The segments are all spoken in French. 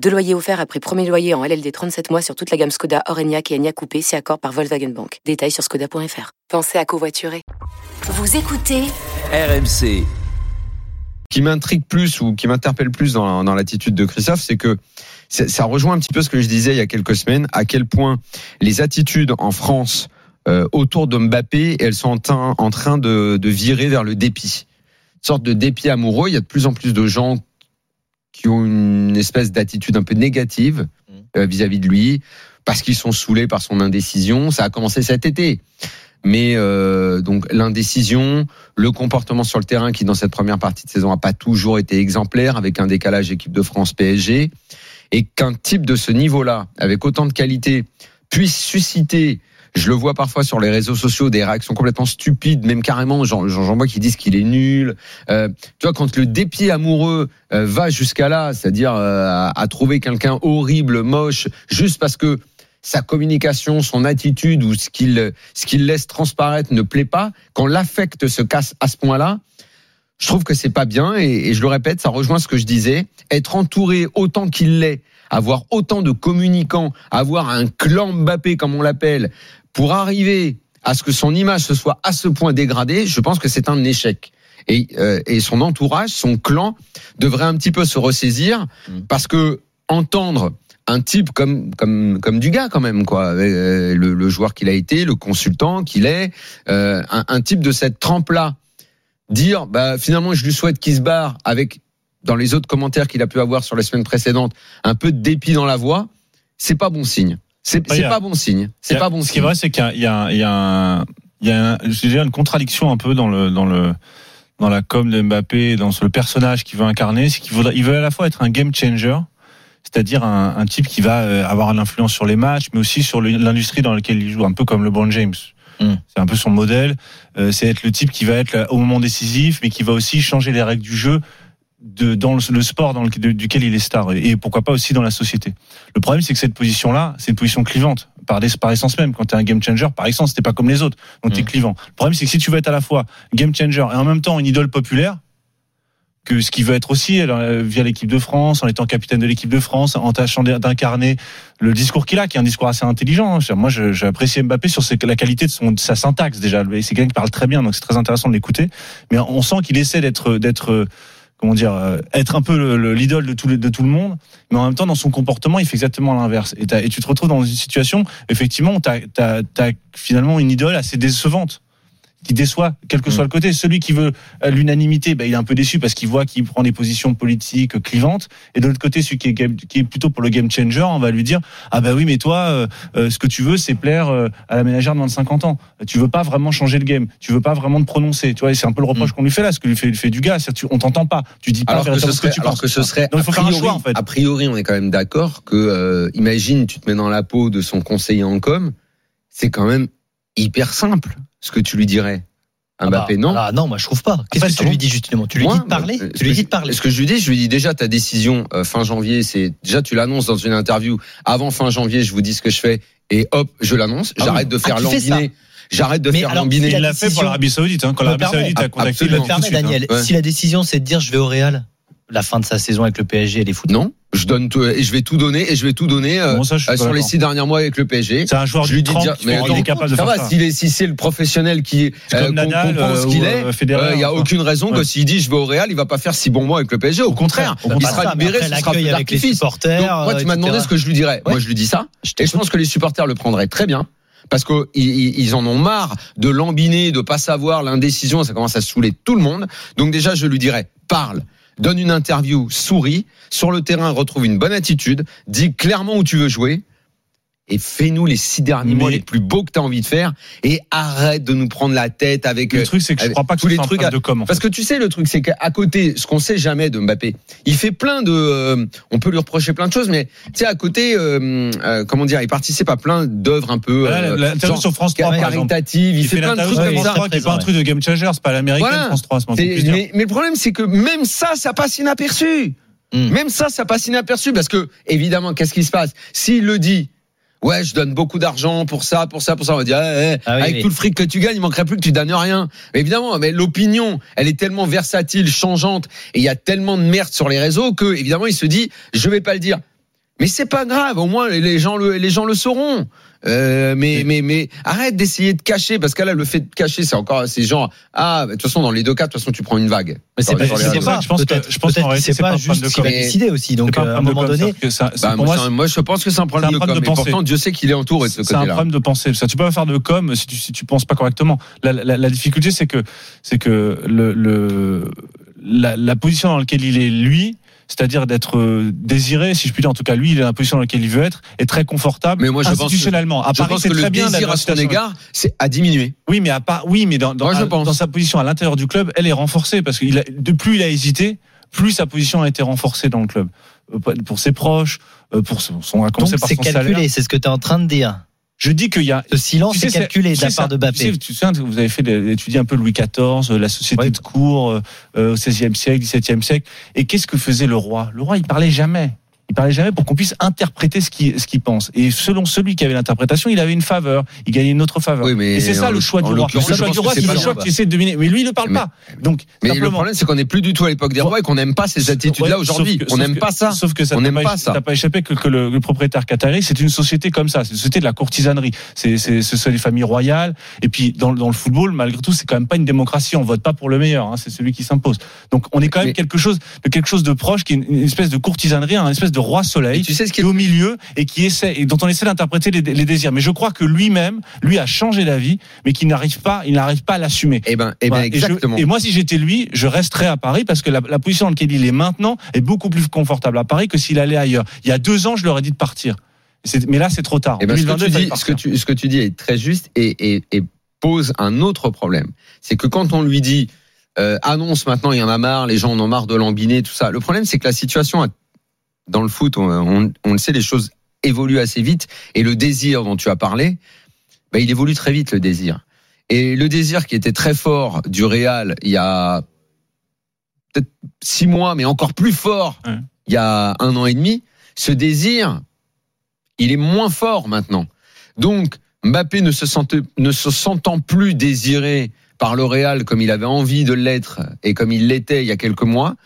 Deux loyers offerts après premier loyer en LLD 37 mois sur toute la gamme Skoda, Orenia et Enya Coupé, c'est accord par Volkswagen Bank. Détails sur skoda.fr. Pensez à covoiturer. Vous écoutez RMC. qui m'intrigue plus ou qui m'interpelle plus dans, dans l'attitude de Christophe, c'est que ça, ça rejoint un petit peu ce que je disais il y a quelques semaines, à quel point les attitudes en France euh, autour de Mbappé, elles sont en, train- en train de, de virer vers le dépit. Une sorte de dépit amoureux. Il y a de plus en plus de gens qui ont une espèce d'attitude un peu négative euh, vis-à-vis de lui, parce qu'ils sont saoulés par son indécision. Ça a commencé cet été. Mais euh, donc l'indécision, le comportement sur le terrain qui dans cette première partie de saison a pas toujours été exemplaire, avec un décalage équipe de France PSG, et qu'un type de ce niveau-là, avec autant de qualité, puisse susciter je le vois parfois sur les réseaux sociaux, des réactions complètement stupides, même carrément, j'en j'en vois qui disent qu'il est nul. Euh, tu vois, quand le dépit amoureux euh, va jusqu'à là, c'est-à-dire euh, à, à trouver quelqu'un horrible, moche, juste parce que sa communication, son attitude ou ce qu'il ce qu'il laisse transparaître ne plaît pas, quand l'affect se casse à ce point-là, je trouve que c'est pas bien et, et je le répète, ça rejoint ce que je disais, être entouré autant qu'il l'est, avoir autant de communicants, avoir un clan Mbappé comme on l'appelle, pour arriver à ce que son image se soit à ce point dégradée, je pense que c'est un échec. Et, euh, et son entourage, son clan, devrait un petit peu se ressaisir parce que entendre un type comme comme comme Dugas quand même quoi, euh, le, le joueur qu'il a été, le consultant qu'il est, euh, un, un type de cette trempe là, dire bah finalement je lui souhaite qu'il se barre avec dans les autres commentaires qu'il a pu avoir sur les semaines précédentes un peu de dépit dans la voix, c'est pas bon signe. C'est Ah, pas bon signe. C'est pas bon Ce qui est signe. vrai, c'est qu'il y a, il y a, il y a, un- une contradiction un peu dans le dans le dans la com de Mbappé, dans le personnage qu'il veut incarner, c'est qu'il veut, il veut à la fois être un game changer, c'est-à-dire un, un type qui va euh, avoir l'influence sur les matchs, mais aussi sur l'industrie dans laquelle il joue, un peu comme LeBron James. Mm. C'est un peu son modèle. Euh, c'est être le type qui va être là au moment décisif, mais qui va aussi changer les règles du jeu de, dans le, le sport dans le, de- duquel il est star et, et pourquoi pas aussi dans la société. Le problème, c'est que cette position-là, c'est une position clivante par, des, par essence même. Quand tu es un game changer, par essence, t'es pas comme les autres, donc tu es Mm. clivant. Le problème, c'est que si tu veux être à la fois game changer et en même temps une idole populaire, que ce qui veut être aussi euh, via l'équipe de France, en étant capitaine de l'équipe de France, en tâchant d'incarner le discours qu'il a, qui est un discours assez intelligent. hein. Moi, apprécié Mbappé sur la qualité de, son, de sa syntaxe déjà. C'est quelqu'un qui parle très bien, donc c'est très intéressant de l'écouter. Mais on sent qu'il essaie d'être, d'être, comment dire, euh, être un peu le- le- l'idole de tout, le- de tout le monde, mais en même temps, dans son comportement, il fait exactement l'inverse. Et, et tu te retrouves dans une situation, effectivement, tu as, finalement une idole assez décevante qui déçoit, quel que soit le côté. Celui qui veut euh, l'unanimité, ben, il est un peu déçu parce qu'il voit qu'il prend des positions politiques clivantes. Et de l'autre côté, celui qui est, game- qui est plutôt pour le game changer, on va lui dire ah bah oui, mais toi, euh, euh, ce que tu veux, c'est plaire à la ménagère de moins de 50 ans. Tu veux pas vraiment changer le game. Tu veux pas vraiment te prononcer. Tu vois, c'est un peu le reproche qu'on lui fait là, ce que lui fait, lui fait du gars. Tu- on t'entend pas. Tu dis pas Alors que, ce serait, que tu alors penses. que ce serait, Donc, il faut a faire un priori, choix, en fait. a priori, on est quand même d'accord que, euh, imagine, tu te mets dans la peau de son conseiller en com, c'est quand même hyper simple ce que tu lui dirais? Mbappé, non Ah non, moi je trouve pas. Qu'est-ce que tu lui dis justement? Tu lui Moi, dis de parler? bah, Tu lui ce dis que de parler? je- Ce que je lui dis, je lui dis déjà ta décision euh, fin janvier, c'est déjà tu l'annonces dans une interview. Avant fin janvier, je vous dis ce que je fais et hop, je l'annonce. Ah J'arrête oui. de faire Ah, lambiner. J'arrête de Mais faire lambiner. Il la fait pour l'Arabie Saoudite. Hein, quand l'Arabie Saoudite a contacté, suite, hein. Daniel, Ouais. si la décision c'est de dire je vais au Real, la fin de sa saison avec le PSG, elle est foutue. Non, je donne tout, et je vais tout donner et je vais tout donner euh, Bon, ça, je suis euh, sur les six derniers mois avec le PSG. C'est un joueur Je du lui dis 30 déjà- qui mais il est capable de ça faire va, ça. s'il est- si c'est le professionnel qui euh, Nadal, comprend ce euh, qu'il est, euh, il n'y a aucune raison que s'il dit je vais au Real, il va pas faire six bons mois avec le PSG. Au contraire, Au il sera Ça, libéré, après, ce sera plus avec les supporters, Donc, moi, tu m'as demandé ce que je lui dirais. Ouais. Moi, je lui dis ça. Je Et je pense que les supporters le prendraient très bien. Parce qu'ils ils en ont marre de lambiner, de pas savoir l'indécision, ça commence à saouler tout le monde. Donc déjà, je lui dirais, parle, donne une interview, souris, sur le terrain, retrouve une bonne attitude, dis clairement où tu veux jouer, et fais-nous les six derniers Mais- mois les plus beaux que tu as envie de faire et arrête de nous prendre la tête avec Le euh, truc, c'est que je avec crois pas que tous les trucs à- de com. en parce fait. que tu sais le truc c'est qu'à côté ce qu'on sait jamais de Mbappé il fait plein de euh, on peut lui reprocher plein de choses mais tu sais à côté euh, euh, comment dire il participe à plein d'œuvres un peu Voilà, euh, L'interview sur France 3, par exemple. caritatives il, fait plein de trucs comme ça 3, qui est pas un truc de game changer, c'est pas l'américaine Voilà. France 3, c'est pas un C'est- truc dire. mais, mais le problème, c'est que même ça, ça passe inaperçu. Hmm. Même ça, ça passe inaperçu parce que, évidemment, qu'est-ce qui se passe? S'il le dit, ouais, je donne beaucoup d'argent pour ça, pour ça, pour ça, on va dire, eh, eh, Ah oui, avec tout le fric que tu gagnes, il manquerait plus que tu donnes rien. Mais évidemment, mais l'opinion, elle est tellement versatile, changeante, et il y a tellement de merde sur les réseaux que, évidemment, il se dit, je vais pas le dire. Mais c'est pas grave, au moins les gens le, les gens le sauront. Euh, mais, mais, mais arrête d'essayer de cacher, parce que là, le fait de cacher, c'est encore, c'est genre, ah, de toute façon, dans les deux cas, de toute façon, tu prends une vague. Mais c'est pas, pas, Je pense que- peut-être, je pense que c'est pas juste va com. décider aussi. Donc, euh, à un moment donné, ça- Bah, pour moi, moi, je pense que c'est un problème de com. de Et pensée. pourtant, Dieu sait qu'il est entouré de ce C'est un côté-là. problème de pensée. Ça, tu peux pas faire de com si tu si tu penses pas correctement. La, la, la difficulté, c'est que c'est que le, le la, la position dans laquelle il est lui, c'est-à-dire d'être euh, désiré, si je puis dire. En tout cas, lui, il est dans la position dans laquelle il veut être, est très confortable Mais moi, je pense que- institutionnellement. à Je Paris, c'est très le bien désir à son égard, c'est à diminuer. Oui, mais à part, oui, mais dans, dans, Moi, je à- pense. dans sa position à l'intérieur du club, elle est renforcée parce que a, de plus il a hésité, plus sa position a été renforcée dans le club. Euh, Pour ses proches, euh, pour son, son à commencer donc par c'est son calculé. salaire. C'est ce que tu es en train de dire. Je dis qu'il y a Ce silence Tu sais, est calculé de la part de Mbappé. Tu sais, vous avez fait étudier un peu Louis XIV, euh, la société de cour euh, euh, au XVIe siècle, XVIIe siècle. Et qu'est-ce que faisait le roi? Le roi, il parlait jamais. Il parlait jamais pour qu'on puisse interpréter ce qu'il ce qu'il pense. Et selon celui qui avait l'interprétation, il avait une faveur. Il gagnait une autre faveur. Oui, mais et c'est ça le choix du roi. Le choix du roi, c'est le choix que tu essaies de deviner. Mais lui, il ne parle Mais- pas. Donc, Mais le problème, c'est qu'on n'est plus du tout à l'époque des rois et qu'on n'aime pas ces attitudes-là aujourd'hui. On n'aime pas ça. Sauf que ça On n'aime pas, pas ça. t'as pas échappé que, que le, le propriétaire qatari, c'est une société comme ça. C'est une société de la courtisanerie. C'est, c'est, ce sont les familles royales. Et puis, dans, dans le football, malgré tout, c'est quand même pas une démocratie. On vote pas pour le meilleur. hein. C'est celui qui s'impose. Donc, on est quand même Mais- quelque chose de quelque chose de proche, qui est une, une espèce de courtisanerie, un espèce de roi Et soleil. tu sais ce qui est au milieu et qui essaie et dont on essaie d'interpréter les, les désirs. Mais je crois que lui-même, lui a changé d'avis, mais qu'il n'arrive pas, il n'arrive pas à l'assumer. Eh ben, eh ben. Et je- exactement. Et, moi, si j'étais lui, je resterais à Paris parce que la, la position dans laquelle il est maintenant est beaucoup plus confortable à Paris que s'il allait ailleurs. Il y a deux ans, je leur ai dit de partir. Mais là, c'est trop tard. En ben, ce, que 2022, tu dis, ce, que partir. tu, ce que tu dis est très juste et, et, et pose un autre problème. C'est que quand on lui dit euh, annonce maintenant, il y en a marre, les gens en ont marre de lambiner, tout ça. Le problème, c'est que la situation a- dans le foot, on, on- on le sait, les choses évoluent assez vite et le désir dont tu as parlé, ben, il évolue très vite le désir. Et le désir qui était très fort du Real il y a peut-être six mois, mais encore plus fort Ouais. il y a un an et demi, ce désir, il est moins fort maintenant. Donc, Mbappé ne se, sentait- ne se sentant plus désiré par le Real comme il avait envie de l'être et comme il l'était il y a quelques mois,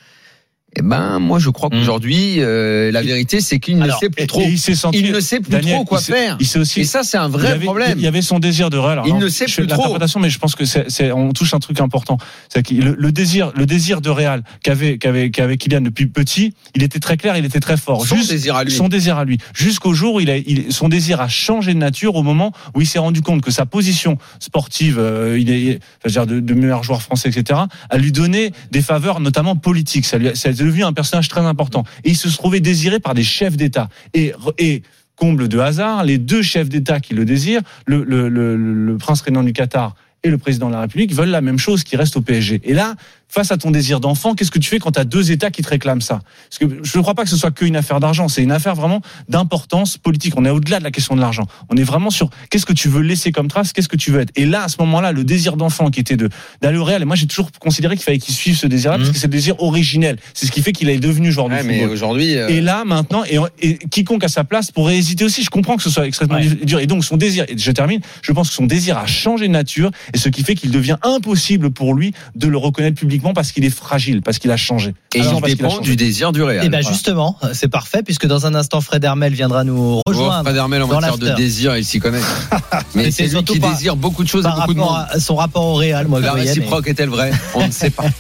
eh ben, moi, je crois Mm. qu'aujourd'hui, euh, la vérité, c'est qu'il ne Alors, sait plus trop. il senti. Il ne sait plus Daniel, trop quoi faire. Il sait aussi. Et ça, c'est un il vrai avait- problème. Il y avait son désir de Real. Alors, Il ne sait plus trop. l'interprétation, mais je pense que c'est, on touche un truc important. C'est le, le désir, le désir de Real qu'avait, qu'avait, qu'avait Kylian depuis petit, il était très clair, il était très fort. Son Juste- désir à lui. Son désir à lui. Jusqu'au jour où il a, il- son désir a changé de nature au moment où il s'est rendu compte que sa position sportive, euh, il est, enfin, je veux dire, de, de meilleur joueur français, etc., a lui donné des faveurs, notamment politiques. Ça lui, ça est devenu un personnage très important. Et il se trouvait désiré par des chefs d'État. Et, et comble de hasard, les deux chefs d'État qui le désirent, le, le, le, prince régnant du Qatar et le président de la République veulent la même chose, qui reste au PSG. Et là, face à ton désir d'enfant, qu'est-ce que tu fais quand tu as deux États qui te réclament ça? Parce que je ne crois pas que ce soit qu'une affaire d'argent, c'est une affaire vraiment d'importance politique. On est au-delà de la question de l'argent. On est vraiment sur qu'est-ce que tu veux laisser comme trace, qu'est-ce que tu veux être. Et là, à ce moment-là, le désir d'enfant qui était de d'aller au Real, et moi j'ai toujours considéré qu'il fallait qu'il suive ce désir-là, parce Mhm. que c'est le désir originel. C'est ce qui fait qu'il est devenu joueur de Ouais, mais football. aujourd'hui, euh, Et là, maintenant, et, et quiconque à sa place pourrait hésiter aussi. Je comprends que ce soit extrêmement Ouais. dur. Et donc, son désir, et je termine, je pense que son désir a changé de nature, et ce qui fait qu'il devient impossible pour lui de le reconnaître publiquement parce qu'il est fragile, parce qu'il a changé. et Alors, il dépend changé. du désir du Real. Et ben Voilà. justement, c'est parfait puisque dans un instant Fred Hermel viendra nous Oh, rejoindre Fred Hermel en dans matière de désir, il s'y connaît. Mais Mais c'est lui qui désire beaucoup de choses à par beaucoup de monde. à son rapport au Real, moi La réciproque est-elle vraie? On ne sait pas.